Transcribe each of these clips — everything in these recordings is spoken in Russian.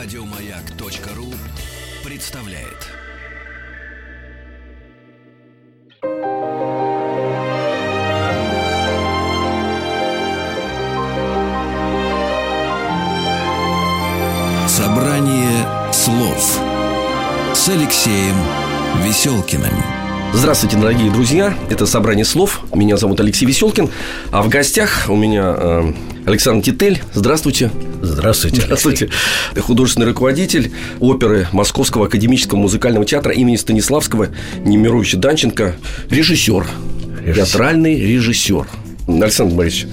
Радиомаяк.ру представляет. Собрание слов с Алексеем Веселкиным. Здравствуйте, дорогие друзья. Это «Собрание слов». Меня зовут Алексей Веселкин. А в гостях у меня э, Александр Титель. Здравствуйте. Здравствуйте. Здравствуйте. Художественный руководитель оперы Московского академического музыкального театра имени Станиславского Немировича Данченко. Режиссер. режиссер. Театральный режиссер. Александр Борисович,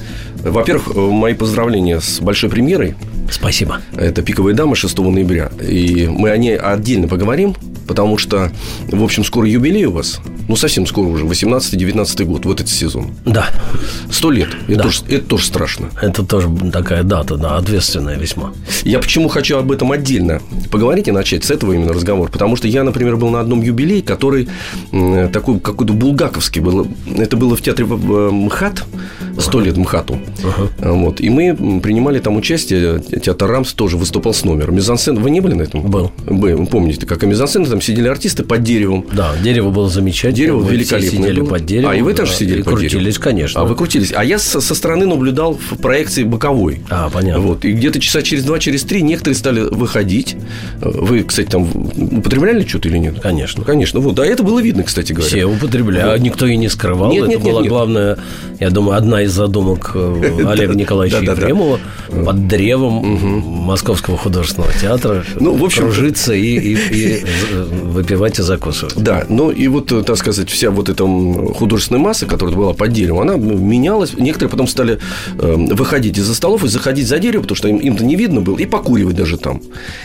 во-первых, э, мои поздравления с большой премьерой. Спасибо. Это «Пиковая дама» 6 ноября. И мы о ней отдельно поговорим потому что, в общем, скоро юбилей у вас. Ну, совсем скоро уже, 18-19 год, вот этот сезон. Да. Сто лет. Это, да. тоже, это тоже страшно. Это тоже такая дата, да, ответственная весьма. Я почему хочу об этом отдельно поговорить и начать с этого именно разговор, потому что я, например, был на одном юбилее, который такой какой-то булгаковский был. Это было в театре МХАТ, сто лет МХАТу. Ага. Вот. И мы принимали там участие, театр Рамс тоже выступал с номером. Мизансцен, вы не были на этом? Был. Вы помните, как и мизансцен, там сидели артисты под деревом. Да, дерево было замечательно. Дерево мы великолепное. сидели было. под деревом. А, и вы тоже да, сидели под крутились, деревом? конечно. А вы крутились. А я со, со стороны наблюдал в проекции боковой. А, понятно. Вот. И где-то часа через два, через три некоторые стали выходить. Вы, кстати, там употребляли что-то или нет? Конечно. Конечно. Вот. Да, это было видно, кстати говоря. Все употребляли. Вот. Никто и не скрывал. Нет, это нет, была нет, главная, я думаю, одна из задумок э, Олега Николаевича Ефремова под древом Московского художественного театра ну, в общем, кружиться и выпивать и закусывать. Да, ну и вот, э, так сказать, вся вот эта художественная масса, которая была под деревом, она менялась. Некоторые потом стали э, выходить из-за столов и заходить за дерево, потому что им, им-то не видно было, и покуривать даже там.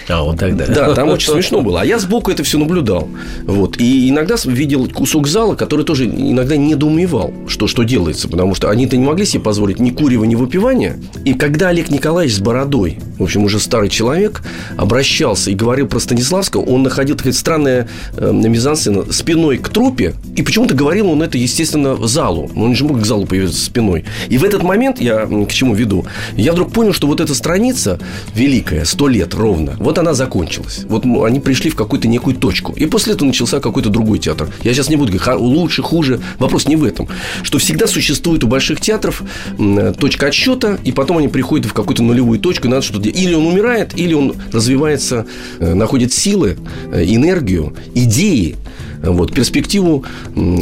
А, вот тогда. Да, там очень смешно было. А я сбоку это все наблюдал. Вот. И иногда видел кусок зала, который тоже иногда недоумевал, что, что делается, потому что они-то не могли себе позволить ни курева, ни выпивания. И когда Олег Николаевич с бородой, в общем, уже старый человек, обращался и говорил про Станиславского, он находил такая странная э, мизансцена спиной к трупе, и почему-то говорил он это, естественно, в залу. Он же мог к залу появиться спиной. И в этот момент, я к чему веду, я вдруг понял, что вот эта страница великая, сто лет ровно, вот она закончилась. Вот они пришли в какую-то некую точку. И после этого начался какой-то другой театр. Я сейчас не буду говорить, лучше, хуже. Вопрос не в этом. Что всегда существует у больших театров точка отсчета, и потом они приходят в какую-то нулевую точку, и надо что-то делать. Или он умирает, или он развивается, э, находит силы, э, энергию, идеи, вот, перспективу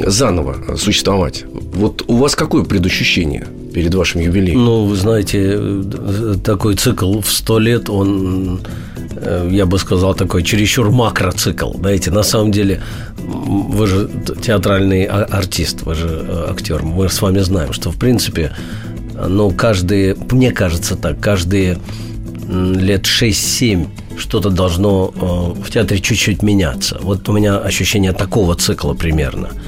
заново существовать. Вот у вас какое предощущение перед вашим юбилеем? Ну, вы знаете, э, такой цикл в сто лет, он, я бы сказал, такой чересчур макроцикл. Знаете, на самом деле, вы же театральный а, артист, вы же актер. Мы с вами знаем, что, в принципе, ну, каждые, мне кажется так, каждые лет 6-7 что-то должно э, в театре чуть-чуть меняться. Вот у меня ощущение такого цикла примерно –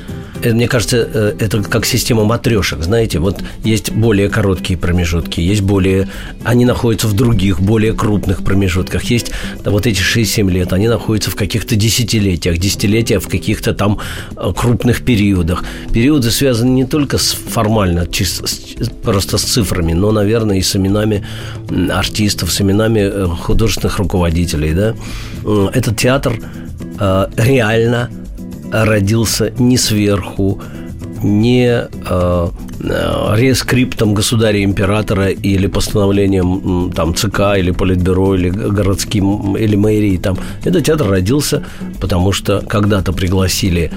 мне кажется, э, это как система матрешек, знаете, вот есть более короткие промежутки, есть более, они находятся в других, более крупных промежутках, есть вот эти 6-7 лет, они находятся в каких-то десятилетиях, десятилетия в каких-то там э, крупных периодах. Периоды связаны не только с формально, чисто, просто с цифрами, но, наверное, и с именами артистов, с именами художественных руководителей, да. Этот театр реально родился не сверху, не э, э, рескриптом государя-императора или постановлением там, ЦК или Политбюро или городским или мэрии. Там. Этот театр родился, потому что когда-то пригласили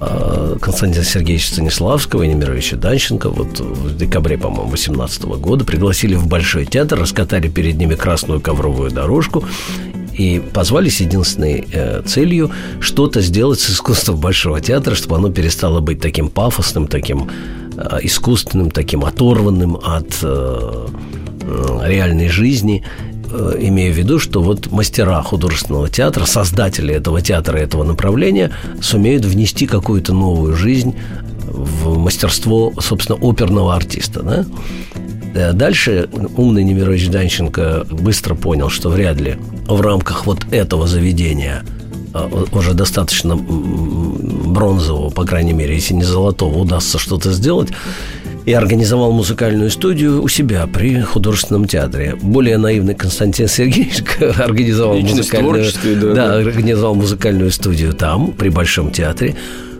э, Константина Сергеевича Станиславского и Немировича Данченко вот в декабре, по-моему, 18 года пригласили в Большой театр, раскатали перед ними красную ковровую дорожку и позвали с единственной э, целью что-то сделать с искусством Большого театра, чтобы оно перестало быть таким пафосным, таким э, искусственным, таким оторванным от э, э, реальной жизни э, имея в виду, что вот мастера художественного театра, создатели этого театра, этого направления сумеют внести какую-то новую жизнь в мастерство, собственно, оперного артиста. Да? Дальше умный Немирович Данченко быстро понял, что вряд ли в рамках вот этого заведения э, уже достаточно бронзового, по крайней мере, если не золотого, удастся что-то сделать. И и организовал музыкальную студию у себя при художественном театре. Более наивный Константин Сергеевич организовал музыкальную, да, да, организовал музыкальную студию там, при Большом театре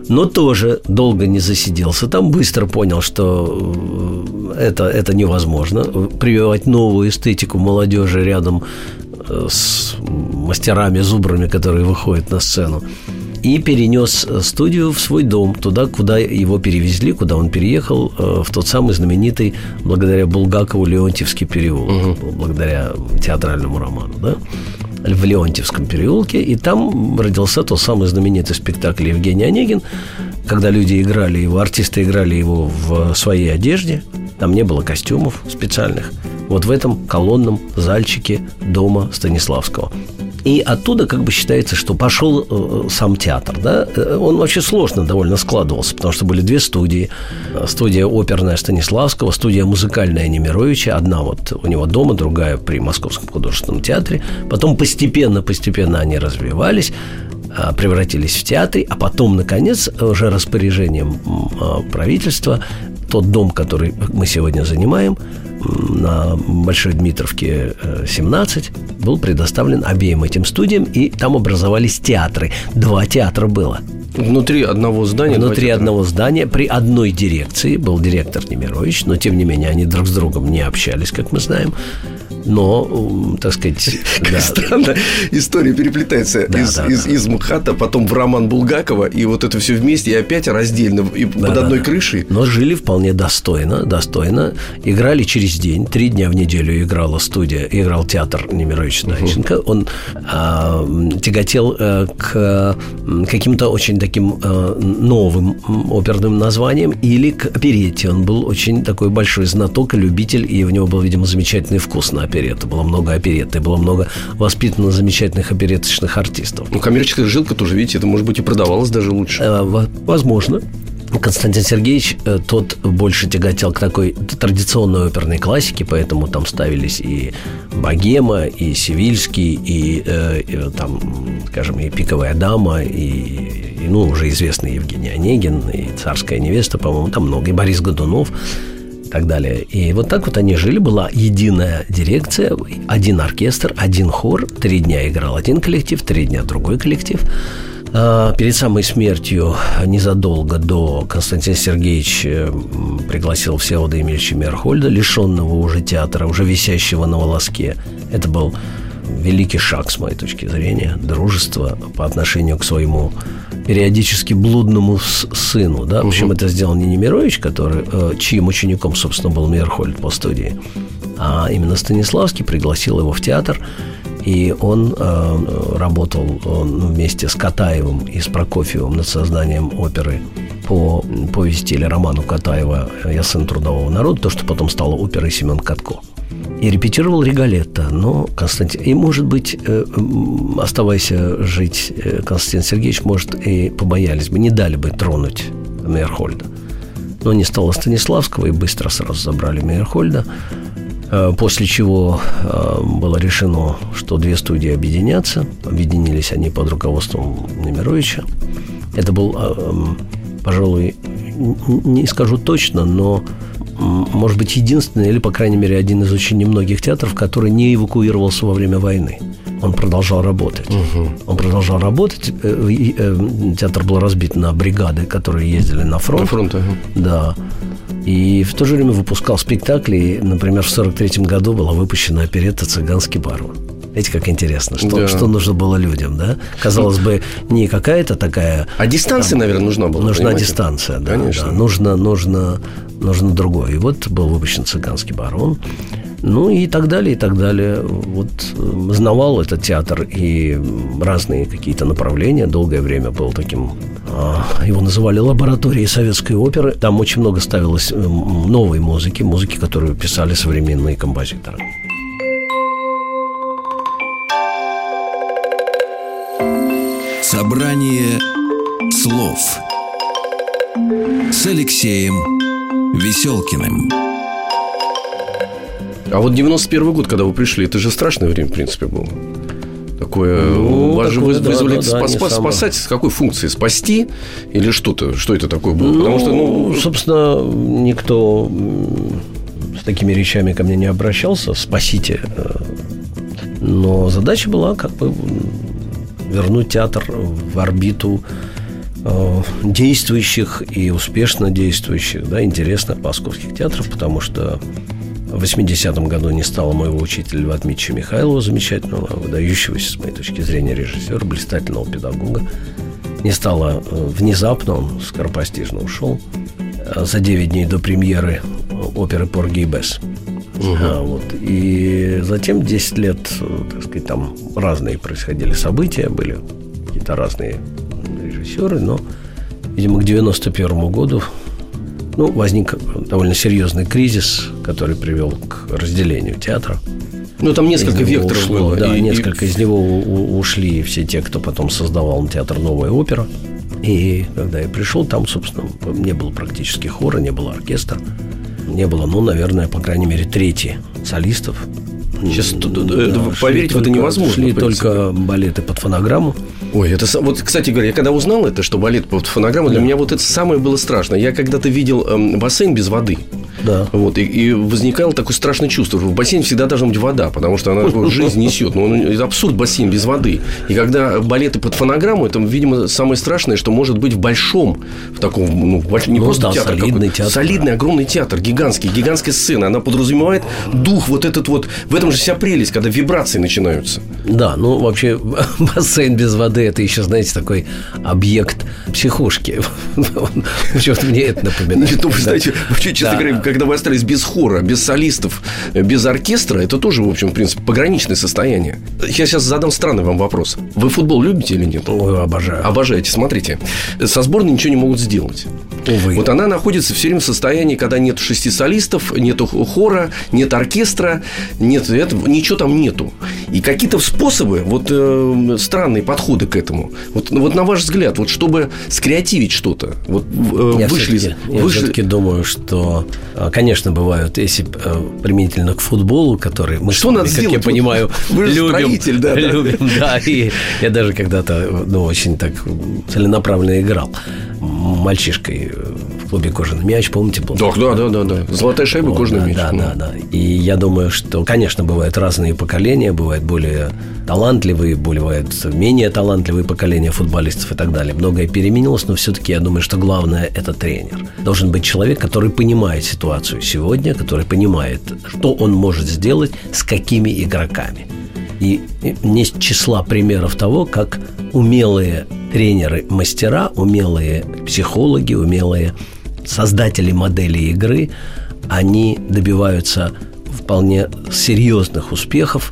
но тоже долго не засиделся. Там быстро понял, что э, это, это невозможно. Прививать новую эстетику молодежи рядом э, с мастерами, зубрами, которые выходят на сцену. И перенес студию в свой дом, туда, куда его перевезли, куда он переехал, э, в тот самый знаменитый, благодаря Булгакову, Леонтьевский переулок, угу. благодаря театральному роману. Да? В Леонтьевском переулке, и там родился тот самый знаменитый спектакль Евгений Онегин, когда люди играли его, артисты играли его в своей одежде, там не было костюмов специальных, вот в этом колонном зальчике дома Станиславского. И оттуда как бы считается, что пошел э, сам театр. Да? Э, он вообще сложно довольно складывался, потому что были две студии. Студия оперная Станиславского, студия музыкальная Немировича. Одна вот у него дома, другая при Московском художественном театре. Потом постепенно-постепенно они развивались э, превратились в театры, а потом, наконец, уже распоряжением э, правительства тот дом, который мы сегодня занимаем, на Большой Дмитровке 17 э, был предоставлен обеим этим студиям, и там образовались театры. Два театра было. Внутри одного здания? Внутри одного здания, при одной дирекции, был директор Немирович, но тем не менее они друг с другом не общались, как мы знаем но, так сказать... Как да. странно, история переплетается да, из, да, из, да. из МХАТа, потом в роман Булгакова, и вот это все вместе, и опять раздельно, и да, под да, одной да. крышей. Но жили вполне достойно, достойно. Играли через день, три дня в неделю играла студия, играл театр Немировича Данченко. Угу. Он а, тяготел а, к каким-то очень таким а, новым оперным названиям или к оперете. Он был очень такой большой знаток и любитель, и у него был, видимо, замечательный вкус на оперетты, было много оперетты, было много воспитанно замечательных опереточных артистов. Ну, коммерческая жилка тоже, видите, это, может быть, и продавалось даже лучше. Э, возможно. Константин Сергеевич э, тот больше тяготел к такой традиционной оперной классике, поэтому там ставились и Богема, и Севильский, и, э, и там, скажем, и Пиковая дама, и, и ну, уже известный Евгений Онегин, и Царская невеста, по-моему, там много, и Борис Годунов так далее. И вот так вот они жили, была единая дирекция, один оркестр, один хор, три дня играл один коллектив, три дня другой коллектив. А, перед самой смертью, незадолго до, Константин Сергеевич э, пригласил Всеволода Емельевича Мерхольда, лишенного уже театра, уже висящего на волоске. Это был великий шаг, с моей точки зрения, дружество по отношению к своему периодически блудному сыну. Да? В общем, это сделал не Немирович, который, э, чьим учеником, собственно, был Мейерхольд по студии, а именно Станиславский пригласил его в театр, и он э, работал он вместе с Катаевым и с Прокофьевым над созданием оперы по повести или роману Катаева «Я сын трудового народа», то, что потом стало оперой Семен Катко и репетировал Риголетто. Но Константин... И, может быть, э, оставаясь жить э, Константин Сергеевич, может, и побоялись бы, не дали бы тронуть Мейерхольда. Но не стало Станиславского, и быстро сразу забрали Мейерхольда. Э, после чего было решено, что две студии объединятся. Объединились они под руководством Немировича. Это был, пожалуй, не скажу точно, но может быть, единственный или, по крайней мере, один из очень немногих театров, который не эвакуировался во время войны. Он продолжал работать. Угу. Он продолжал работать. Э, э, театр был разбит на бригады, которые ездили на фронт. На фронт, ага. Да. И в то же время выпускал спектакли. Например, в 1943 году была выпущена оперетта «Цыганский барон». Видите, как интересно, что, да. что нужно было людям, да? Казалось бы, не какая-то такая... А дистанция, там, наверное, нужна была. Нужна понимаете? дистанция, да. Конечно. Да. Нужно, нужно, нужно другое. И вот был выпущен «Цыганский барон». Ну и так далее, и так далее. Вот знавал этот театр и разные какие-то направления. Долгое время был таким... А, его называли лабораторией советской оперы. Там очень много ставилось э, новой музыки, музыки, которую писали современные композиторы. Собрание слов с Алексеем Веселкиным. А вот 91 год, когда вы пришли, это же страшное время, в принципе, было. такое? Ну, Вас же такое, да, вызвали да, да, спас- самое. спасать с какой функцией? Спасти или что-то? Что это такое было? Потому что, ну, собственно, никто с такими речами ко мне не обращался. Спасите. Э, Но задача была как бы вернуть театр в орбиту э, действующих и успешно действующих, да, интересных московских театров, потому что в 80-м году не стало моего учителя Льва Дмитриевича Михайлова, замечательного, выдающегося, с моей точки зрения, режиссера, блистательного педагога. Не стало э, внезапно, он скоропостижно ушел э, за 9 дней до премьеры оперы «Порги и Бесс». А, вот. И затем 10 лет, э, так сказать, там разные происходили события, были какие-то разные режиссеры, но, видимо, к 91 году ну, возник довольно серьезный кризис, который привел к разделению театра. ну, там несколько векторов ушло, было. Да, И- и- несколько из него у- ушли все те, кто потом создавал театр «Новая опера». И когда я пришел, там, собственно, не было практически хора, не было оркестра. Не было, ну, наверное, по крайней мере, трети солистов. Сейчас э, да, поверить шли в это невозможно, Шли только балеты под фонограмму. Ой, это вот, кстати говоря, я когда узнал это, что балет под фонограмму, для меня вот это самое было страшно. Я когда-то видел эм, бассейн без воды. Да. Вот, и, и возникало такое страшное чувство, что в бассейне всегда должна быть вода, потому что она жизнь несет. Ну, он- это абсурд бассейн без воды. И когда балеты под фонограмму, это, видимо, самое страшное, что может быть в большом, в таком, ну, в большом- не Ну просто да, театр солидный театр, солидный, огромный театр, гигантский, гигантская сцена. Она подразумевает дух вот этот вот, в этом же вся прелесть, когда вибрации начинаются. Да, ну вообще бассейн без воды это еще, знаете, такой объект психушки. Почему-то мне это напоминает. Ну, вы знаете, вообще, честно говоря, когда вы остались без хора, без солистов, э, без оркестра, это тоже, в общем, в принципе, пограничное состояние. Я сейчас задам странный вам вопрос. Вы футбол любите или нет? Ой, обожаю. Обожаете, смотрите. Со сборной ничего не могут сделать. Увы. Вот она находится все время в состоянии, когда нет шести солистов, нету хора, нет оркестра, нет этого, ничего там нету. И какие-то способы, вот э, странные подходы к этому. Вот, вот на ваш взгляд, вот чтобы скреативить что-то, вот э, Я вышли, все-таки, я вышли- все-таки думаю, что, а, конечно, бывают, если э, применительно к футболу, который мы, Что с вами, надо как сделать? я понимаю, вы же любим, да, да. любим, да, и я даже когда-то, ну, очень так целенаправленно играл мальчишкой э, в клубе «Кожаный мяч», помните, был? Да, да, да, да, да. Золотая шайба, Вот, кожаный да, мяч. Да, Ну. да, да. И я думаю, что, конечно, бывают разные поколения, бывают более талантливые, бывают менее талантливые поколения футболистов и так далее. Многое переменилось, но все-таки я думаю, что главное – это тренер. Должен быть человек, который понимает ситуацию сегодня, который понимает, что он может сделать с какими игроками. И есть числа примеров того, как умелые тренеры, мастера, умелые психологи, умелые создатели модели игры, они добиваются вполне серьезных успехов,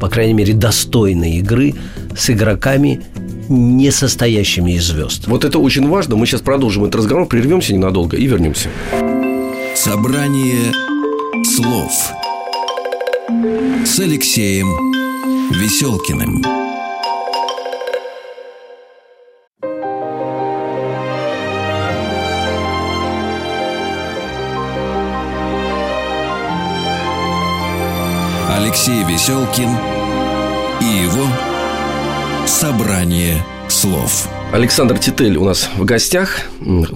по крайней мере, достойной игры с игроками, не состоящими из звезд. Вот это очень важно. Мы сейчас продолжим этот разговор, прервемся ненадолго и вернемся. Собрание слов с Алексеем Веселкиным. Алексей Веселкин и его собрание слов. Александр Титель у нас в гостях,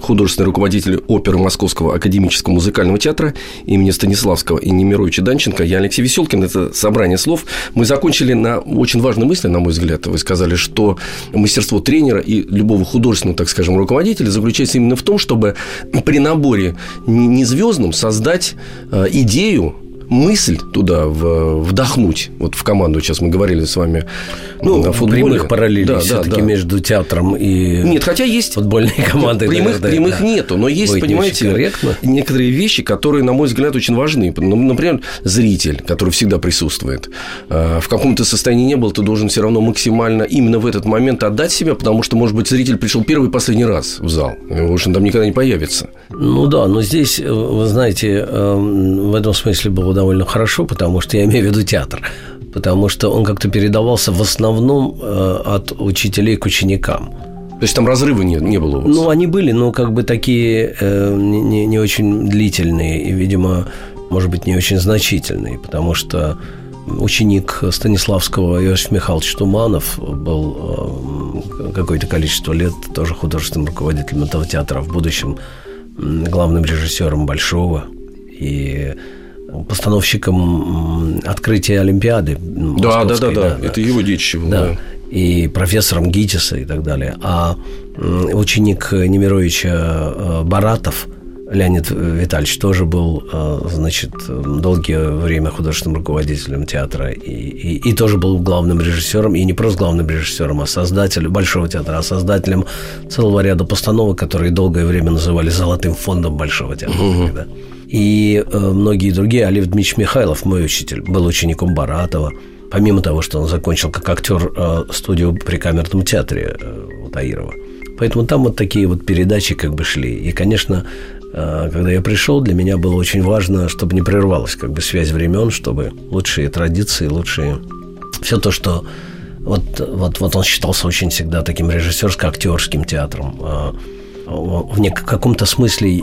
художественный руководитель оперы Московского академического музыкального театра имени Станиславского и Немировича Данченко. Я Алексей Веселкин, это собрание слов. Мы закончили на очень важной мысли, на мой взгляд. Вы сказали, что мастерство тренера и любого художественного, так скажем, руководителя заключается именно в том, чтобы при наборе не звездном создать э, идею, мысль туда в- вдохнуть. Вот в команду сейчас мы говорили с вами Ну, о футболе. прямых параллелей Да, да, все-таки да. между театром и Нет, хотя есть футбольной командой. прямых, наверное, прямых да. нету, но есть, не понимаете, корректно. некоторые вещи, которые, на мой взгляд, очень важны. Ну, Например, зритель, который всегда присутствует. А, В каком-то состоянии не был, ты должен все равно максимально именно в этот момент отдать себя, потому что, может быть, зритель пришел первый и последний раз в зал. И, в общем, там никогда не появится. Ну да, но здесь, э, вы знаете, эм, в этом смысле было довольно хорошо, потому что я имею в виду театр. Потому что он как-то передавался в основном э, от учителей к ученикам. То есть там разрыва не, не было у вас? Ну, они были, но как бы такие э, не, не- не очень длительные и, видимо, может быть, не очень значительные, потому что ученик Станиславского Иосиф Михайлович Туманов был э, какое-то количество лет тоже художественным руководителем этого театра, в будущем главным режиссером Большого и постановщиком открытия Олимпиады. Да, да, да, да, это его детище было. Да. И профессором ГИТИСа и так далее. А ученик Немировича э, Баратов – Леонид Витальевич тоже был, э, значит, долгое время художественным руководителем театра и, и, и тоже был главным режиссером, и не просто главным режиссером, а создателем Большого театра, а создателем целого ряда постановок, которые долгое время называли «золотым фондом Большого театра». Угу. Да. И э, многие другие. Олег Дмитриевич Михайлов, мой учитель, был учеником Баратова. Помимо того, что он закончил как актер э, студию при камерном театре э, у Таирова. Поэтому там вот такие вот передачи как бы шли. И, конечно, Э, когда я пришел, для меня было очень важно, чтобы не прервалась как бы связь времен, чтобы лучшие традиции, лучшие все то, что вот, вот, вот он считался очень всегда таким режиссерско-актерским театром. В каком-то смысле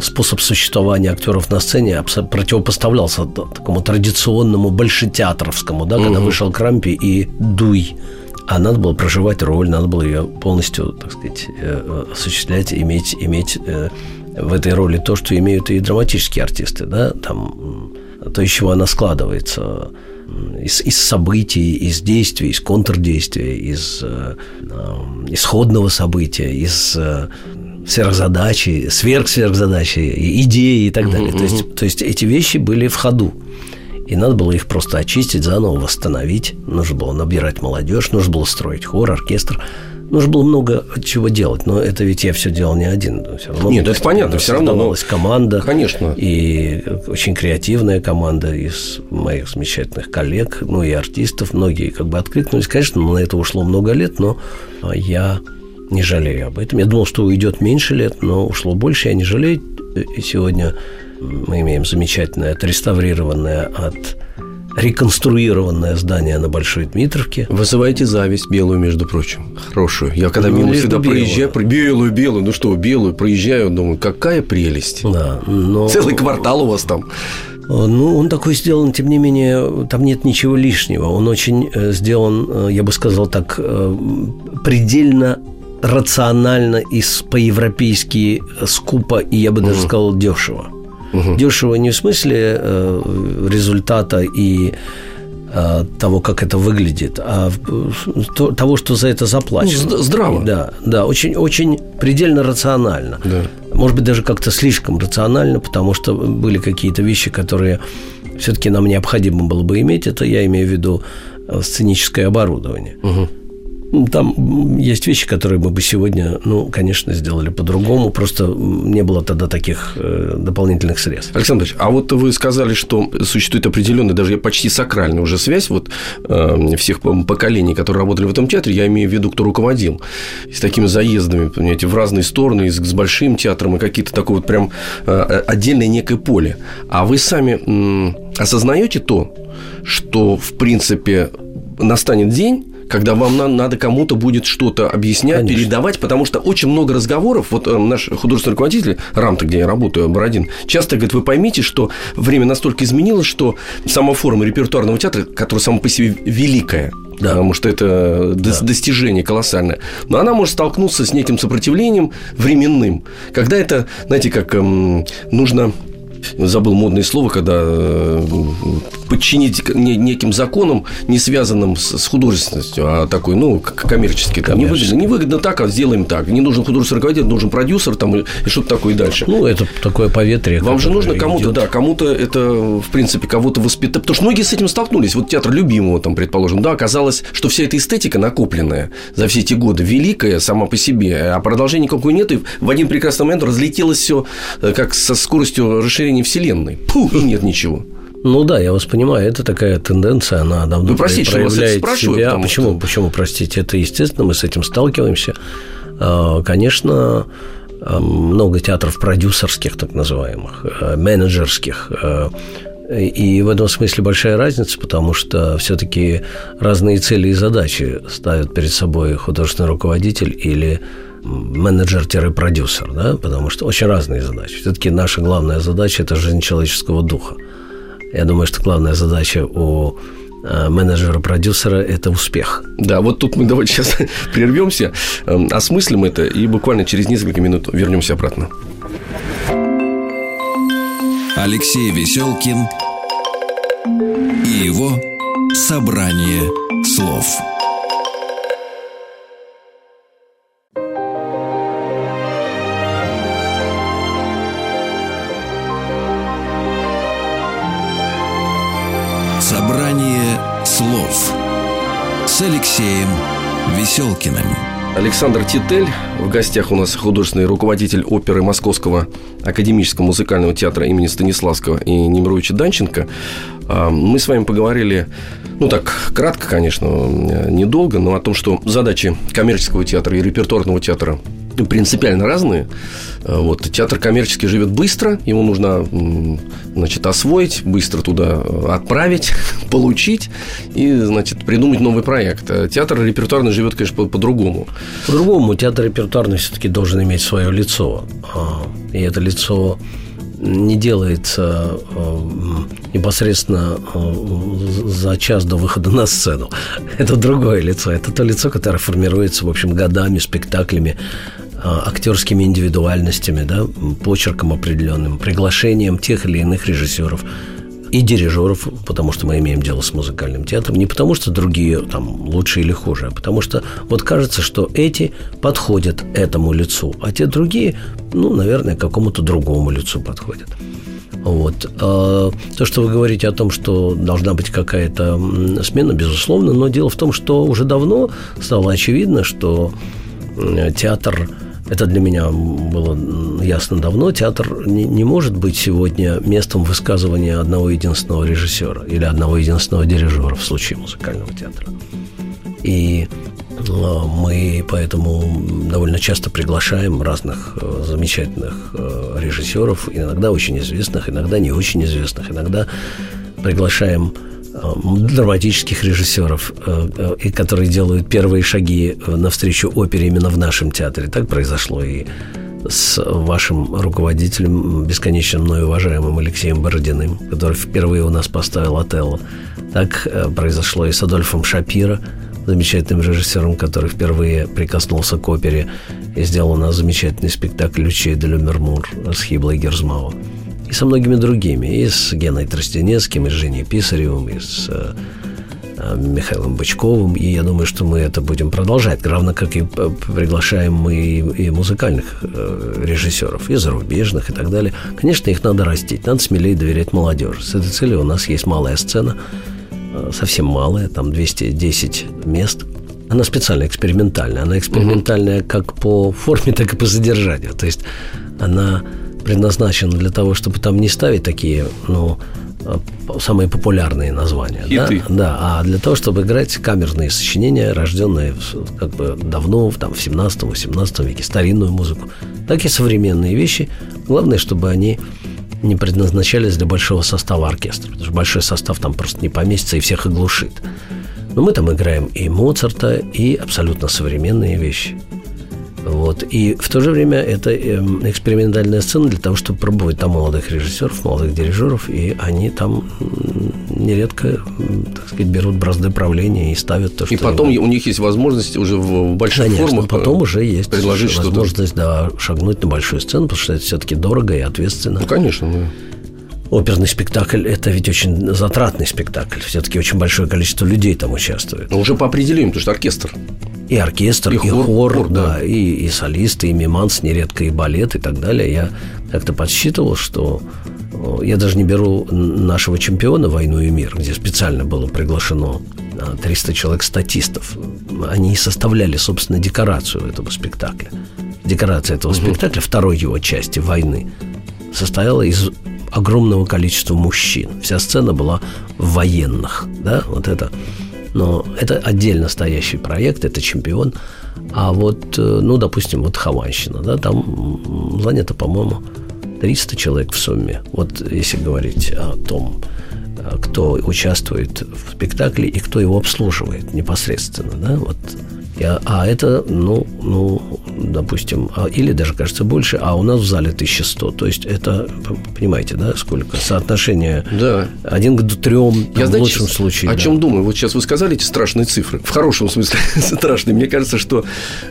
способ существования актеров на сцене противопоставлялся такому традиционному большетеатровскому, да, когда вышел Крампи и Дуй. А надо было проживать роль, надо было ее полностью, так сказать, осуществлять, иметь, иметь в этой роли то, что имеют и драматические артисты, да, там, то, из чего она складывается, из, из событий, из действий, из контрдействия, из э, исходного события, из э, сверхзадачи, сверхсверхзадачи, идеи и так далее. Uh-huh, то, есть, то есть эти вещи были в ходу. И надо было их просто очистить, заново восстановить. Нужно было набирать молодежь, нужно было строить хор, оркестр. Нужно было много чего делать, но это ведь я все делал не один. Все равно Нет, это понятно, все равно. Создавалась команда. Конечно. И очень креативная команда из моих замечательных коллег, ну и артистов. Многие как бы откликнулись. Конечно, на это ушло много лет, но я не жалею об этом. Я думал, что уйдет меньше лет, но ушло больше. Я не жалею. И сегодня мы имеем замечательное, отреставрированное от реконструированное здание на Большой Дмитровке. Вызываете зависть белую, между прочим. Хорошую. Я когда ну, мимо всегда проезжаю, белую, белую, ну что, белую, проезжаю, думаю, какая прелесть. Да, но... Целый квартал у вас там. Ну, он такой сделан, тем не менее, там нет ничего лишнего. Он очень э, сделан, э, я бы сказал так, э, предельно рационально и по-европейски скупо, и я бы даже угу. сказал дешево. Угу. Дешево не в смысле э, результата и э, того, как это выглядит, а то, того, что за это заплачено. Ну, здраво. Да, да, очень, очень предельно рационально. Да. Может быть, даже как-то слишком рационально, потому что были какие-то вещи, которые все-таки нам необходимо было бы иметь. Это я имею в виду э, сценическое оборудование. Угу. Там есть вещи, которые мы бы сегодня, ну, конечно, сделали по-другому, просто не было тогда таких э, дополнительных средств. Александр Ильич, а вот вы сказали, что существует определенная, даже почти сакральная уже связь вот э, всех поколений, которые работали в этом театре, я имею в виду, кто руководил, с такими заездами, понимаете, в разные стороны, с, большим театром и какие-то такое вот прям э, отдельное некое поле. А вы сами осознаете то, что, в принципе, настанет день, когда вам на, надо кому-то будет что-то объяснять, Конечно. передавать, потому что очень много разговоров. Вот э, наш художественный руководитель Рамта, где я работаю, Бородин, часто говорит, вы поймите, что время настолько изменилось, что сама форма репертуарного театра, которая сама по себе великая, да. потому что это да. достижение колоссальное. Но она может столкнуться с неким сопротивлением временным, когда это, знаете, как эм, нужно забыл модное слово, когда э, подчинить неким законам, не связанным с художественностью, а такой, ну, коммерческий. Там, невыгодно, невыгодно так, а сделаем так. Не нужен художественный руководитель, нужен продюсер там, и что-то такое и дальше. Ну, это такое поветрие. Вам же нужно кому-то, да, кому-то это, в принципе, кого-то воспитать. Потому что многие с этим столкнулись. Вот театр любимого, там, предположим, да, оказалось, что вся эта эстетика накопленная за все эти годы, великая сама по себе, а продолжения никакой нет, и в один прекрасный момент разлетелось все э, как со скоростью расширения Вселенной. Пух, и нет ничего. Ну да, я вас понимаю, это такая тенденция, она давно ну, простите, проявляет вас себя. Почему, что... почему, простите, это естественно, мы с этим сталкиваемся. А, конечно, а, много театров продюсерских, так называемых, а, менеджерских. И в этом смысле большая разница, потому что все-таки разные цели и задачи ставят перед собой художественный руководитель или менеджер-продюсер, да, потому что очень разные задачи. Все-таки наша главная задача – это жизнь человеческого духа. Я думаю, что главная задача у э, менеджера-продюсера – это успех. Да, вот тут мы давайте сейчас прервемся, эм, осмыслим это и буквально через несколько минут вернемся обратно. Алексей Веселкин и его собрание слов. С Алексеем Веселкиным. Александр Титель. В гостях у нас художественный руководитель оперы Московского академического музыкального театра имени Станиславского и Немировича Данченко. А, мы с вами поговорили, ну так, кратко, конечно, недолго, но о том, что задачи коммерческого театра и репертуарного театра принципиально разные. Э, вот, театр коммерческий живет быстро, ему нужно значит, освоить, быстро туда э, отправить, получить и, значит, придумать новый проект. А театр репертуарный живет, конечно, по- по-другому. По-другому театр репертуарный все-таки должен иметь свое лицо. А, И это лицо не делается э, непосредственно э, за час до выхода на сцену. Это другое лицо. Это то лицо, которое формируется, в общем, годами, спектаклями, э, актерскими индивидуальностями, да, почерком определенным, приглашением тех или иных режиссеров и дирижеров, потому что мы имеем дело с музыкальным театром, не потому что другие там лучше или хуже, а потому что вот кажется, что эти подходят этому лицу, а те другие, ну, наверное, какому-то другому лицу подходят. Вот. А То, что вы говорите о том, что должна быть какая-то смена, безусловно, но дело в том, что уже давно стало очевидно, что театр это для меня было ясно давно. Театр не, не может быть сегодня местом высказывания одного единственного режиссера или одного единственного дирижера в случае музыкального театра. И э, мы поэтому довольно часто приглашаем разных э, замечательных э, режиссеров, иногда очень известных, иногда не очень известных, иногда приглашаем драматических режиссеров, э, э, которые делают первые шаги э, навстречу опере именно в нашем театре. Так произошло и с вашим руководителем, бесконечно мной уважаемым Алексеем Бородиным, который впервые у нас поставил Отелло. Так э, произошло и с Адольфом Шапиро, замечательным режиссером, который впервые прикоснулся к опере и сделал у нас замечательный спектакль «Лючия де Люмермур» с Хиблой Герзмау. И со многими другими. И с Геной Тростенецким, и с Женей Писаревым, и с э, э, Михаилом Бычковым. И я думаю, что мы это будем продолжать. Равно как и п- приглашаем мы и, музыкальных э, режиссеров, и зарубежных, и так далее. Конечно, их надо растить. Надо смелее доверять молодежи. С этой целью у нас есть малая сцена, э, совсем малая, там 210 мест. Она специально экспериментальная. Она экспериментальная как по форме, так и по содержанию. То есть она предназначена для того, чтобы там не ставить такие, ну, э, самые популярные названия. Да? Хиты. да, а для того, чтобы играть камерные сочинения, рожденные в- как бы давно, в- там, в 17-18 веке, старинную музыку, так и современные вещи. Главное, чтобы они не предназначались для большого состава оркестра, потому что большой состав там просто не поместится и всех оглушит. Но мы там играем и Моцарта, и абсолютно современные вещи. Вот. И в то же время это эм, экспериментальная сцена для того, чтобы пробовать там молодых режиссеров, молодых дирижеров, и они там нередко, так сказать, берут бразды правления и ставят то, что И потом им- у них есть возможность уже в больших Конечно, формах потом э, уже есть предложить что-то. возможность да, шагнуть на большую сцену, потому что это все-таки дорого и ответственно. Ну, конечно, да. Оперный спектакль – это ведь очень затратный спектакль. Все-таки очень большое количество людей там участвует. Но уже по определению, потому что оркестр. И оркестр, И и, хор, хор, хор, да, да. и, и солисты, и миманс, нередко и балет и так далее. Я как-то подсчитывал, что э, я даже не беру нашего чемпиона «Войну и мир», где специально было приглашено а, 300 человек статистов. Они и составляли, собственно, декорацию этого спектакля. Декорация этого спектакля, второй его части «Войны», состояла из огромного количества мужчин. Вся сцена была в военных, да, вот это. Но это отдельно стоящий проект, это чемпион. А вот, э, ну, допустим, вот Хованщина, да, там занято, по-моему, 300 человек в сумме. Вот если говорить о том, э, кто участвует в спектакле и кто его обслуживает непосредственно, да, вот а это, ну, ну, допустим, а, или даже, кажется, больше, а у нас в зале 1100. То есть это, понимаете, да, сколько? Соотношение Да. один к трем, Я, в знаете, лучшем случае. О да. чем думаю? Вот сейчас вы сказали эти страшные цифры. В хорошем смысле страшные. Мне кажется, что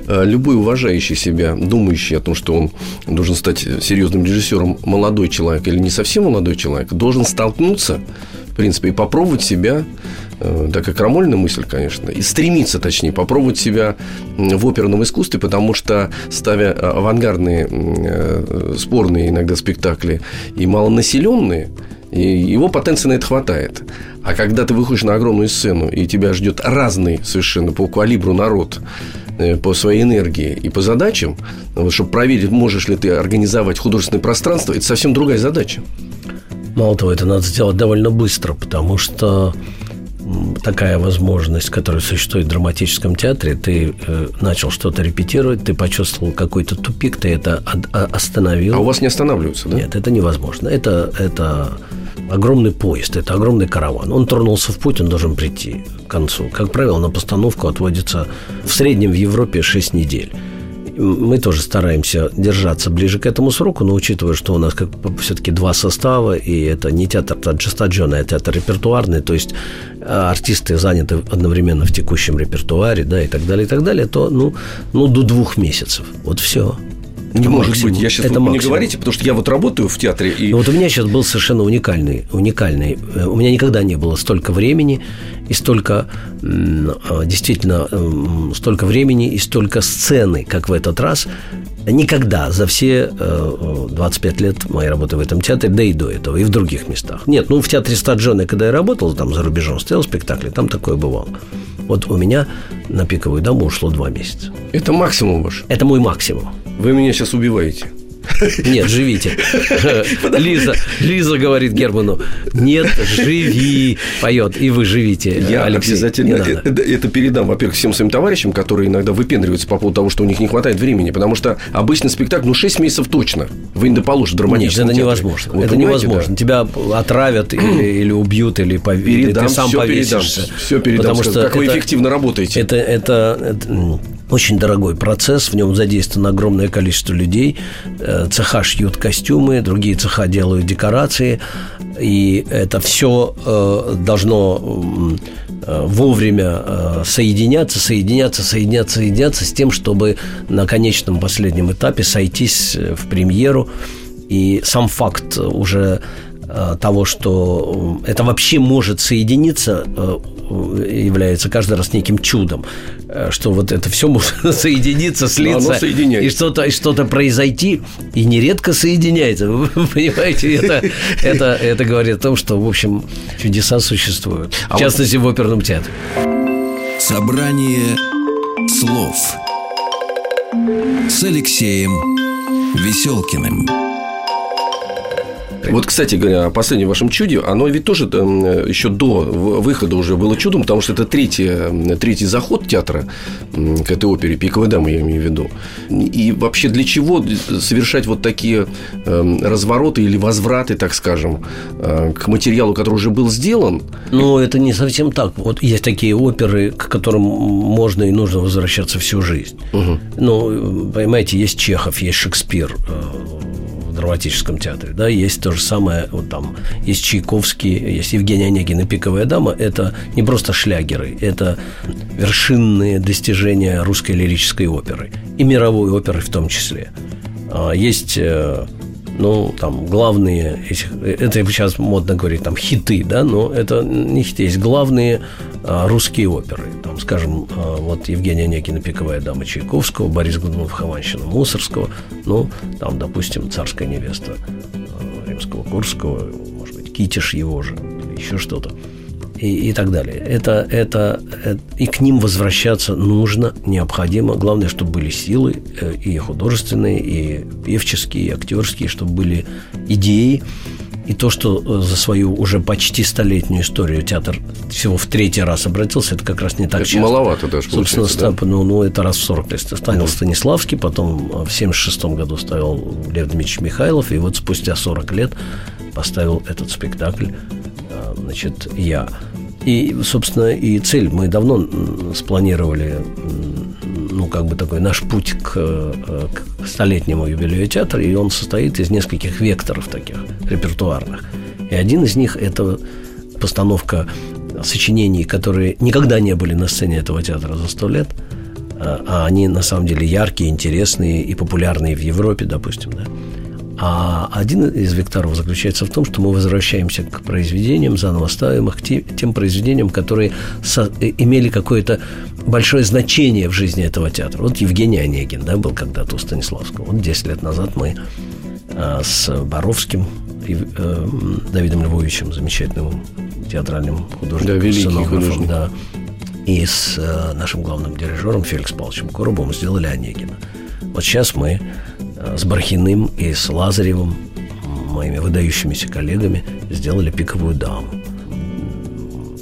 э, любой уважающий себя, думающий о том, что он должен стать серьезным режиссером, молодой человек или не совсем молодой человек, должен столкнуться, в принципе, и попробовать себя такая крамольная мысль, конечно, и стремиться, точнее, попробовать себя в оперном искусстве, потому что, ставя э, авангардные, э, спорные иногда спектакли и малонаселенные, его потенции на это хватает. А когда ты выходишь на огромную сцену, и тебя ждет разный совершенно по калибру народ, э, по своей энергии и по задачам, вот, чтобы проверить, можешь ли ты организовать художественное пространство, это совсем другая задача. Мало того, это надо сделать довольно быстро, потому что такая возможность, которая существует в драматическом театре, ты э, начал что-то репетировать, ты почувствовал какой-то тупик, ты это а- остановил. А у вас не останавливаются, да? Нет, это невозможно. Это, это огромный поезд, это огромный караван. Он тронулся в путь, он должен прийти к концу. Как правило, на постановку отводится в среднем в Европе 6 недель. Мы тоже стараемся держаться ближе к этому сроку, но учитывая, что у нас как все-таки два состава, и это не театр джастаджона, а театр репертуарный, то есть а, артисты заняты одновременно в текущем репертуаре, да, и так далее, и так далее, то, ну, ну до двух месяцев. Вот все. Не может быть. Я сейчас это мне максимум. говорите, потому что я вот работаю в театре и Ну, вот у меня сейчас был совершенно уникальный, уникальный. э, У меня никогда не было столько времени и столько а, действительно столько времени и столько сцены, как в этот раз. Никогда за все э, 25 лет моей работы в этом театре, да и до этого, и в других местах. Нет, ну в театре Стаджоне, когда я работал там за рубежом, стоял спектакли, там такое бывало. Вот у меня на пиковую даму ушло два месяца. это максимум ваш. Это мой максимум. Вы меня сейчас убиваете. Нет, живите. Лиза, Лиза говорит Герману, нет, живи, поет, и вы живите, Я Алексей. обязательно это, это передам, во-первых, всем своим товарищам, которые иногда выпендриваются по поводу того, что у них не хватает времени, потому что обычно спектакль, ну, 6 месяцев точно. Вы не доположишь в Нет, это невозможно. Вы это невозможно. да? Тебя отравят или, или убьют, или, пов- или Передам, ты сам все передам, повесишься. все передам, Потому что как вы это- эффективно работаете. Это, это, это, очень дорогой процесс, в нем задействовано огромное количество людей. Э, Цеха шьют костюмы, другие цеха делают декорации. И это все должно м, э, вовремя э, соединяться, соединяться, соединяться, соединяться с тем, чтобы на конечном последнем этапе сойтись э, в премьеру. И сам факт уже э, того, что э, это вообще может соединиться, э, является каждый раз неким чудом, э, что вот это все может соединиться, слиться, и что-то, и что-то произойти, и нередко соединяется. Вы понимаете, это, это, это говорит о том, что, в общем, чудеса существуют. А в частности, в оперном театре. Собрание слов с Алексеем Веселкиным. Вот, кстати говоря, о последнем вашем чуде, оно ведь тоже э, еще до выхода уже было чудом, потому что это третий, э, третий заход театра к этой опере «Пиковая дама», я имею в виду. И вообще для чего совершать вот такие э, развороты или возвраты, так скажем, э, к материалу, который уже был сделан? Но это не совсем так. Вот есть такие оперы, к которым можно и нужно возвращаться всю жизнь. Ну, понимаете, есть Чехов, есть Шекспир драматическом театре, да, есть то же самое, вот там, есть Чайковский, есть Евгения Онегин и «Пиковая дама», это не просто шлягеры, это вершинные достижения русской лирической оперы, и мировой оперы в том числе. А, Есть э, ну, там, главные, это сейчас модно говорить, там, хиты, да, но это не хиты, есть главные а, русские оперы. Там, скажем, а, вот Евгения Онегина «Пиковая дама» Чайковского, Борис Годунов «Хованщина» Мусорского, ну, там, допустим, «Царская невеста» Римского-Курского, может быть, Китиш его же, или еще что-то и, и так далее. Это, это, это- и к ним возвращаться нужно, необходимо. Главное, чтобы были силы э, и художественные, и певческие, и актерские, чтобы были идеи. И то, что э, за свою уже почти столетнюю историю театр всего в третий раз обратился, это как раз не так Это часто. маловато даже Собственно, получается, да? Стап- ну, ну, это раз в 40 лет. Станил Станиславский, потом э, в 76 году ставил Лев Дмитриевич Михайлов, и вот спустя 40 лет поставил этот спектакль э, значит, я. И, собственно, и цель мы давно спланировали ну, как бы такой наш путь к, э, к столетнему юбилею театра, и он состоит из нескольких векторов таких репертуарных. И один из них – это постановка сочинений, которые никогда не были на сцене этого театра за сто лет, а, а они на самом деле яркие, интересные и популярные в Европе, допустим, да. А один из векторов заключается в том, что мы возвращаемся к произведениям, заново ставим их к тем произведениям, которые со- э, имели какое-то большое значение в жизни этого театра. Вот Евгений Онегин, да, был когда-то у Станиславского. Вот 10 лет назад мы а, с Боровским и э, Давидом Львовичем, замечательным театральным художником, да, великий художник. да, и с э, нашим главным дирижером Феликс Павловичем Коробовым сделали Онегина. Вот сейчас мы с Бархиным и с Лазаревым, моими выдающимися коллегами, сделали «Пиковую даму».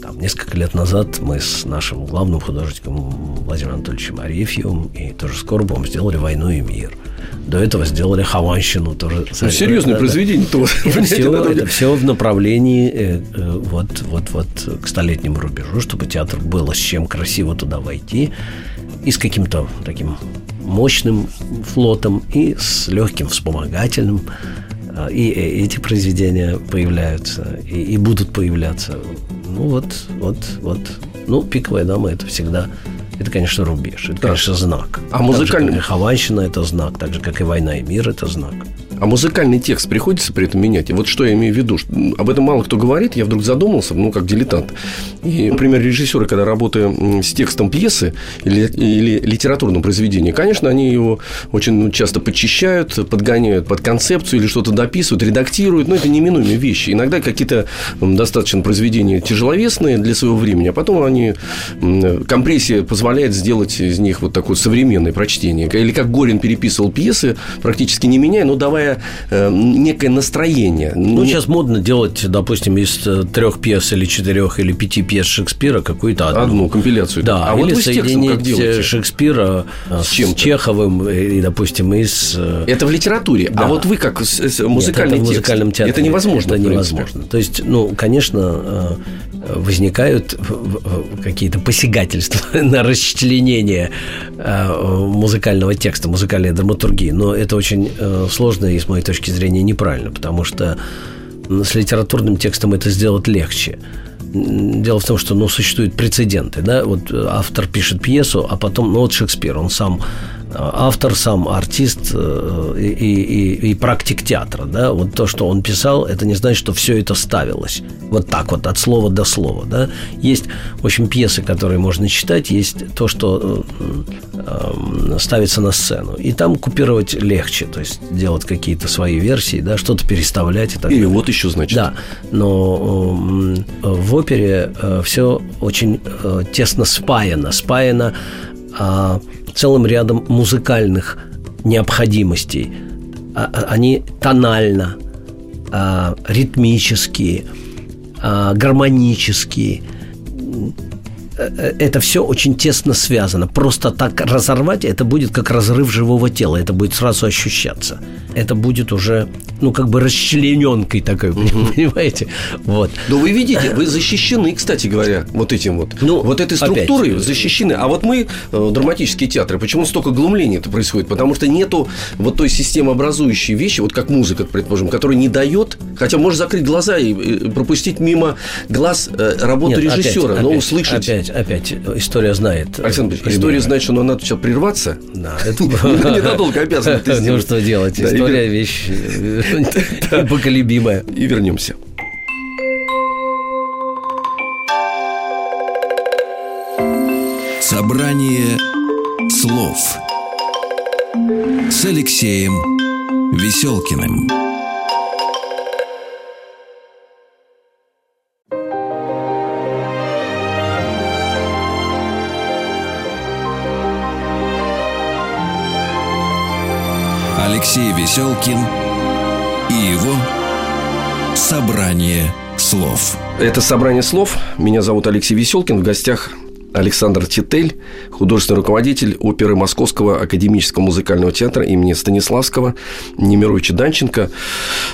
Там, несколько лет назад мы с нашим главным художником Владимиром Анатольевичем Арефьевым и тоже с Коробовым сделали «Войну и мир». До этого сделали Хованщину тоже. Ну, серьезное да, произведение да. Это, все, это все в направлении э, э, вот, вот, вот к столетнему рубежу, чтобы театр было с чем красиво туда войти и с каким-то таким мощным флотом и с легким вспомогательным. А, и эти произведения появляются и, и будут появляться. Ну вот, вот, вот. Ну, пиковая дама это всегда это, конечно, рубеж. Это, конечно, знак. А музыкальный... Хованщина – это знак. Так же, как и «Война и мир» – это знак. А музыкальный текст приходится при этом менять? И вот что я имею в виду? Об этом мало кто говорит. Я вдруг задумался, ну, как дилетант. И, например, режиссеры, когда работают с текстом пьесы или, или литературного произведения, конечно, они его очень часто подчищают, подгоняют под концепцию или что-то дописывают, редактируют. Но это неминуемые вещи. Иногда какие-то достаточно произведения тяжеловесные для своего времени, а потом они компрессия позволяет сделать из них вот такое современное прочтение. Или как Горин переписывал пьесы, практически не меняя, но давая э, некое настроение. Ну, сейчас модно делать, допустим, из э, трех пьес или четырех или пяти пьес Шекспира какую-то одну. Одну компиляцию. Да, а или вот соединить э, Шекспира с, с Чеховым и, допустим, из... Это в литературе. А да. А вот вы как музыкальный Нет, это в музыкальном театре. Это невозможно. Это невозможно. То есть, ну, конечно, возникают какие-то посягательства на расчленение музыкального текста, музыкальной драматургии, но это очень сложно и, с моей точки зрения, неправильно, потому что с литературным текстом это сделать легче. Дело в том, что ну, существуют прецеденты. Да? Вот автор пишет пьесу, а потом, ну вот Шекспир, он сам автор, сам артист э, и, и, и практик театра. Да? Вот то, что он писал, это не значит, что все это ставилось. Вот так вот, от слова до слова. Да? Есть, в общем, пьесы, которые можно читать, есть то, что э, э, ставится на сцену. И там купировать легче, то есть делать какие-то свои версии, да, что-то переставлять и так далее. вот еще, значит. Да, но в опере все очень тесно спаяно. Спаяно а, целым рядом музыкальных необходимостей. А, а, они тонально, а, ритмические, гармонические. Э, э, это все очень тесно связано. Просто так разорвать это будет как разрыв живого тела. Это будет сразу ощущаться. Это будет уже, ну, как бы расчлененкой такой, угу. понимаете? Вот. Но вы видите, вы защищены, кстати говоря, вот этим вот. Ну, вот этой структурой опять. защищены. А вот мы, э, драматические театры, почему столько глумления это происходит? Потому что нету вот той системообразующей вещи, вот как музыка, предположим, которая не дает, хотя можно закрыть глаза и пропустить мимо глаз работу Нет, режиссера, опять, но опять, услышать. Опять опять, история знает. Александр Ильич, история знает, что надо сейчас прерваться. Да, это ненадолго обязан это сделать. Ну, что делать, история вещь непоколебимая. И вернемся. Собрание слов с Алексеем Веселкиным. Алексей Веселкин и его «Собрание слов». Это «Собрание слов». Меня зовут Алексей Веселкин. В гостях Александр Титель, художественный руководитель оперы Московского академического музыкального театра имени Станиславского, Немировича Данченко.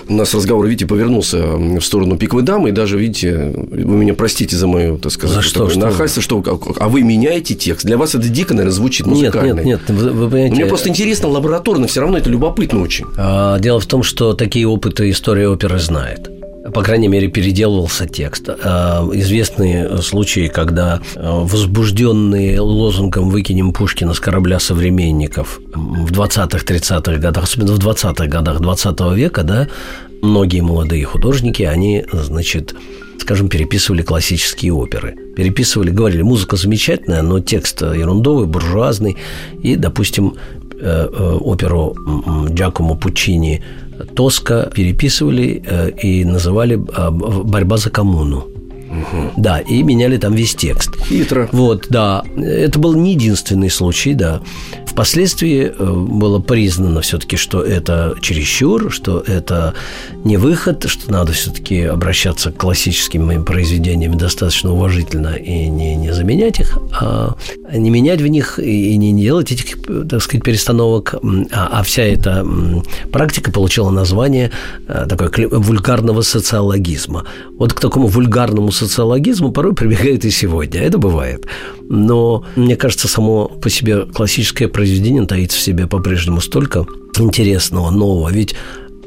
У нас разговор, видите, повернулся в сторону пиковой дамы, и даже, видите, вы меня простите за мою, так сказать, за что, что нахальство, что, а вы меняете текст. Для вас это дико, наверное, звучит музыкально. Нет, нет, нет, вы, вы понимаете... Мне просто интересно лабораторно, все равно это любопытно очень. А, дело в том, что такие опыты история оперы знает по крайней мере, переделывался текст. А, известные случаи, когда а, возбужденные лозунгом «выкинем Пушкина с корабля современников» в 20-30-х годах, особенно в 20-х годах 20 века, да, многие молодые художники, они, значит, скажем, переписывали классические оперы. Переписывали, говорили, музыка замечательная, но текст ерундовый, буржуазный. И, допустим, э, э, оперу Джакомо Пучини Тоска переписывали э, и называли э, «Борьба за коммуну». Угу. Да, и меняли там весь текст. Хитро. Вот, да. Это был не единственный случай, да. Впоследствии э, было признано все-таки, что это чересчур, что это не выход, что надо все-таки обращаться к классическим моим произведениям достаточно уважительно и не, не заменять их, а не менять в них и не делать этих, так сказать, перестановок. А, а вся эта практика получила название э, такой вульгарного социологизма. Вот к такому вульгарному социологизму порой прибегают и сегодня. Это бывает. Но, мне кажется, само по себе классическое произведение таит в себе по-прежнему столько интересного, нового. Ведь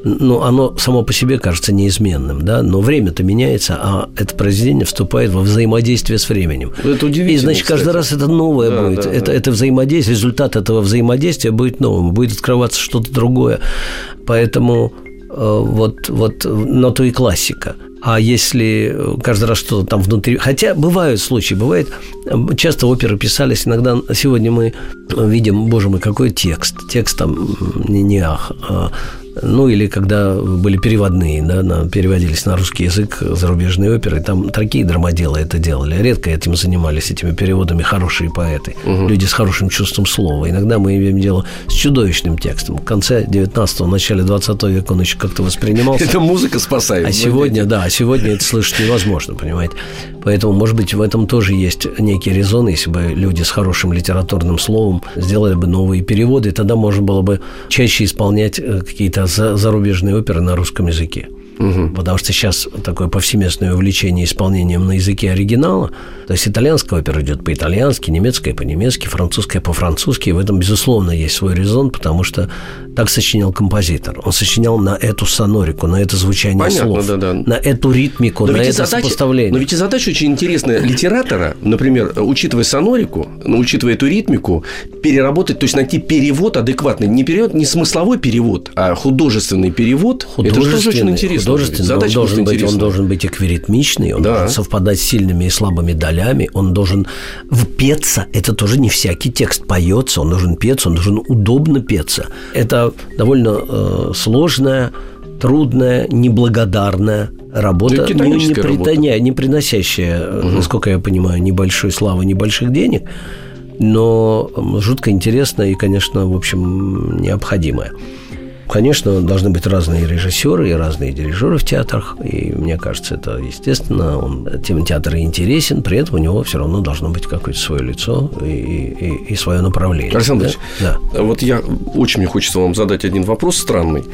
ну, оно само по себе кажется неизменным, да, но время-то меняется, а это произведение вступает во взаимодействие с временем. Это удивительно. И, значит, каждый кстати. раз это новое да, будет. Да, это, да. это взаимодействие, результат этого взаимодействия будет новым, будет открываться что-то другое. Поэтому вот, вот, но то и классика. А если каждый раз что-то там внутри... Хотя бывают случаи, бывает... Часто оперы писались, иногда сегодня мы видим, боже мой, какой текст. Текст там не, не ах, а ну, или когда были переводные, да, на, переводились на русский язык зарубежные оперы, там такие драмоделы это делали. Редко этим занимались, этими переводами хорошие поэты, угу. люди с хорошим чувством слова. Иногда мы имеем дело с чудовищным текстом. В конце 19-го, начале 20 века он еще как-то воспринимался. Это музыка спасает. А сегодня, да, а сегодня это слышать невозможно, понимаете. Поэтому, может быть, в этом тоже есть некий резон, если бы люди с хорошим литературным словом сделали бы новые переводы, тогда можно было бы чаще исполнять э, какие-то зарубежные оперы на русском языке. Угу. Потому что сейчас такое повсеместное увлечение исполнением на языке оригинала. То есть итальянская опера идет по-итальянски, немецкая по-немецки, французская по-французски. И в этом, безусловно, есть свой резон, потому что так сочинял композитор. Он сочинял на эту сонорику, на это звучание Понятно, слов, да, да. на эту ритмику, но на это задача, сопоставление. Но ведь и задача очень интересная литератора, например, учитывая сонорику, ну, учитывая эту ритмику, переработать, то есть найти перевод адекватный. Не перевод, не смысловой перевод, а художественный перевод. Это же тоже очень интересно. Художественный, задача он должен, быть, он должен быть эквиритмичный, он да. должен совпадать с сильными и слабыми долями, он должен впеться. Это тоже не всякий текст поется, он должен петься, он должен удобно петься. Это довольно э, сложная, трудная, неблагодарная работа, ну, не, при, работа. Не, не приносящая, угу. насколько я понимаю, небольшой славы, небольших денег, но жутко интересная и, конечно, в общем, необходимая. Конечно, должны быть разные режиссеры и разные дирижеры в театрах, и мне кажется, это естественно. Он, тем театр интересен, при этом у него все равно должно быть какое-то свое лицо и, и, и свое направление. Александр да? да. вот я очень мне хочется вам задать один вопрос странный.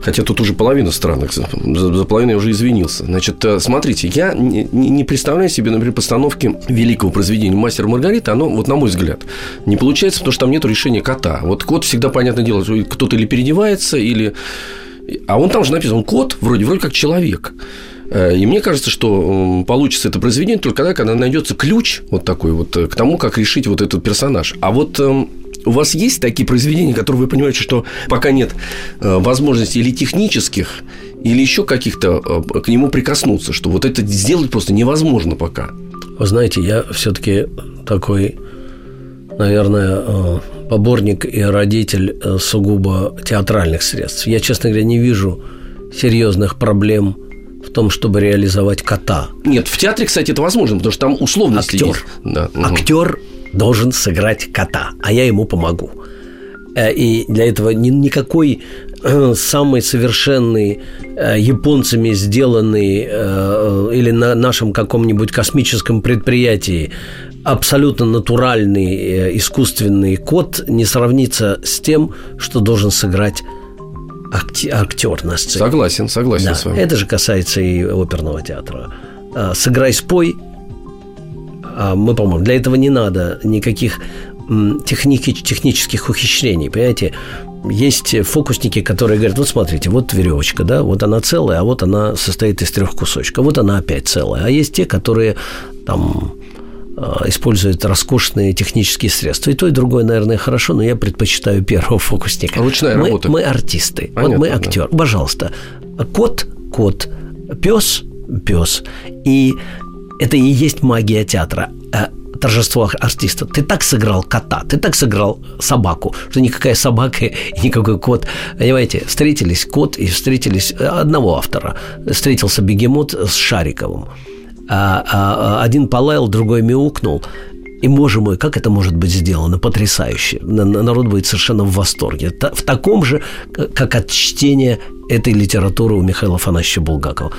Хотя тут уже половина странных. За, за половину я уже извинился. Значит, э, смотрите, я не, не представляю себе, например, постановки великого произведения «Мастер Маргарита». Оно, вот на мой взгляд, не получается, потому что там нет решения кота. Вот кот всегда, понятное дело, кто-то или переодевается, или... А он там же написан, он кот, вроде, вроде как человек. Э, и мне кажется, что получится это произведение только тогда, когда найдется ключ вот такой вот э, к тому, как решить вот этот персонаж. А вот эм, у вас есть такие произведения, которые вы понимаете, что пока нет э, возможностей или технических, или еще каких-то к нему прикоснуться, что вот это сделать просто невозможно пока? Вы знаете, я все-таки такой, наверное, э, поборник и родитель сугубо театральных средств. Я, честно говоря, не вижу серьезных проблем в том, чтобы реализовать кота. Нет, в театре, кстати, это возможно, потому что там условности Актер. есть. Да. Актер должен сыграть кота, а я ему помогу. Э, и для этого никакой самый совершенный э, японцами сделанный э, или на нашем каком-нибудь космическом предприятии абсолютно натуральный искусственный кот не сравнится с тем, что должен сыграть актер на сцене. Согласен, согласен да. с вами. Это же касается и оперного театра. Сыграй, спой. А мы, по-моему, для этого не надо никаких техники, технических ухищрений, понимаете? Есть фокусники, которые говорят, вот смотрите, вот веревочка, да, вот она целая, а вот она состоит из трех кусочков, вот она опять целая. А есть те, которые там а, используют роскошные технические средства. И то, и другое, наверное, хорошо, но я предпочитаю первого фокусника. Ручная мы, работа. Мы артисты. Понятно, вот мы актер. Да. Пожалуйста. Кот, кот, пес, пес. И это и есть магия театра. А торжество артиста. Ты так сыграл кота, ты так сыграл собаку, что никакая собака и никакой кот. Понимаете, встретились кот и встретились э, одного автора. Встретился бегемот с Шариковым. А, а, один полаял, другой мяукнул. И, боже мой, как это может быть сделано? Потрясающе. Народ будет совершенно в восторге. В таком же, как от чтения этой литературы у Михаила Афанасьевича Булгакова.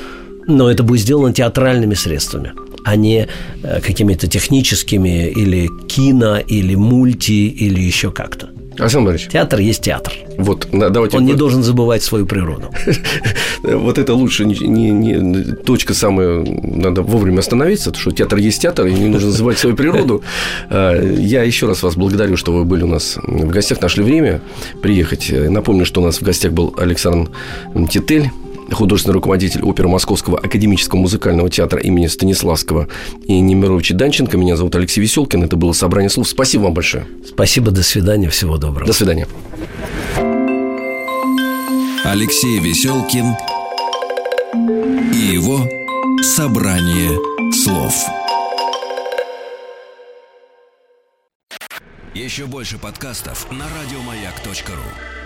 Но это будет сделано театральными средствами а не э, какими-то техническими или кино, или мульти, или еще как-то. Александр Борисович. Театр есть театр. Вот, давайте... Он не должен забывать свою природу. Вот это лучше не, не, не точка самая, надо вовремя остановиться, что театр есть театр, и не нужно забывать свою природу. А, я еще раз вас благодарю, что вы были у нас в гостях, нашли время приехать. Напомню, что у нас в гостях был Александр Титель, художественный руководитель оперы Московского академического музыкального театра имени Станиславского и Немировича Данченко. Меня зовут Алексей Веселкин. Это было «Собрание слов». Спасибо вам большое. Спасибо, до свидания, всего доброго. До свидания. Алексей Веселкин и его «Собрание слов». Еще больше подкастов на радиомаяк.ру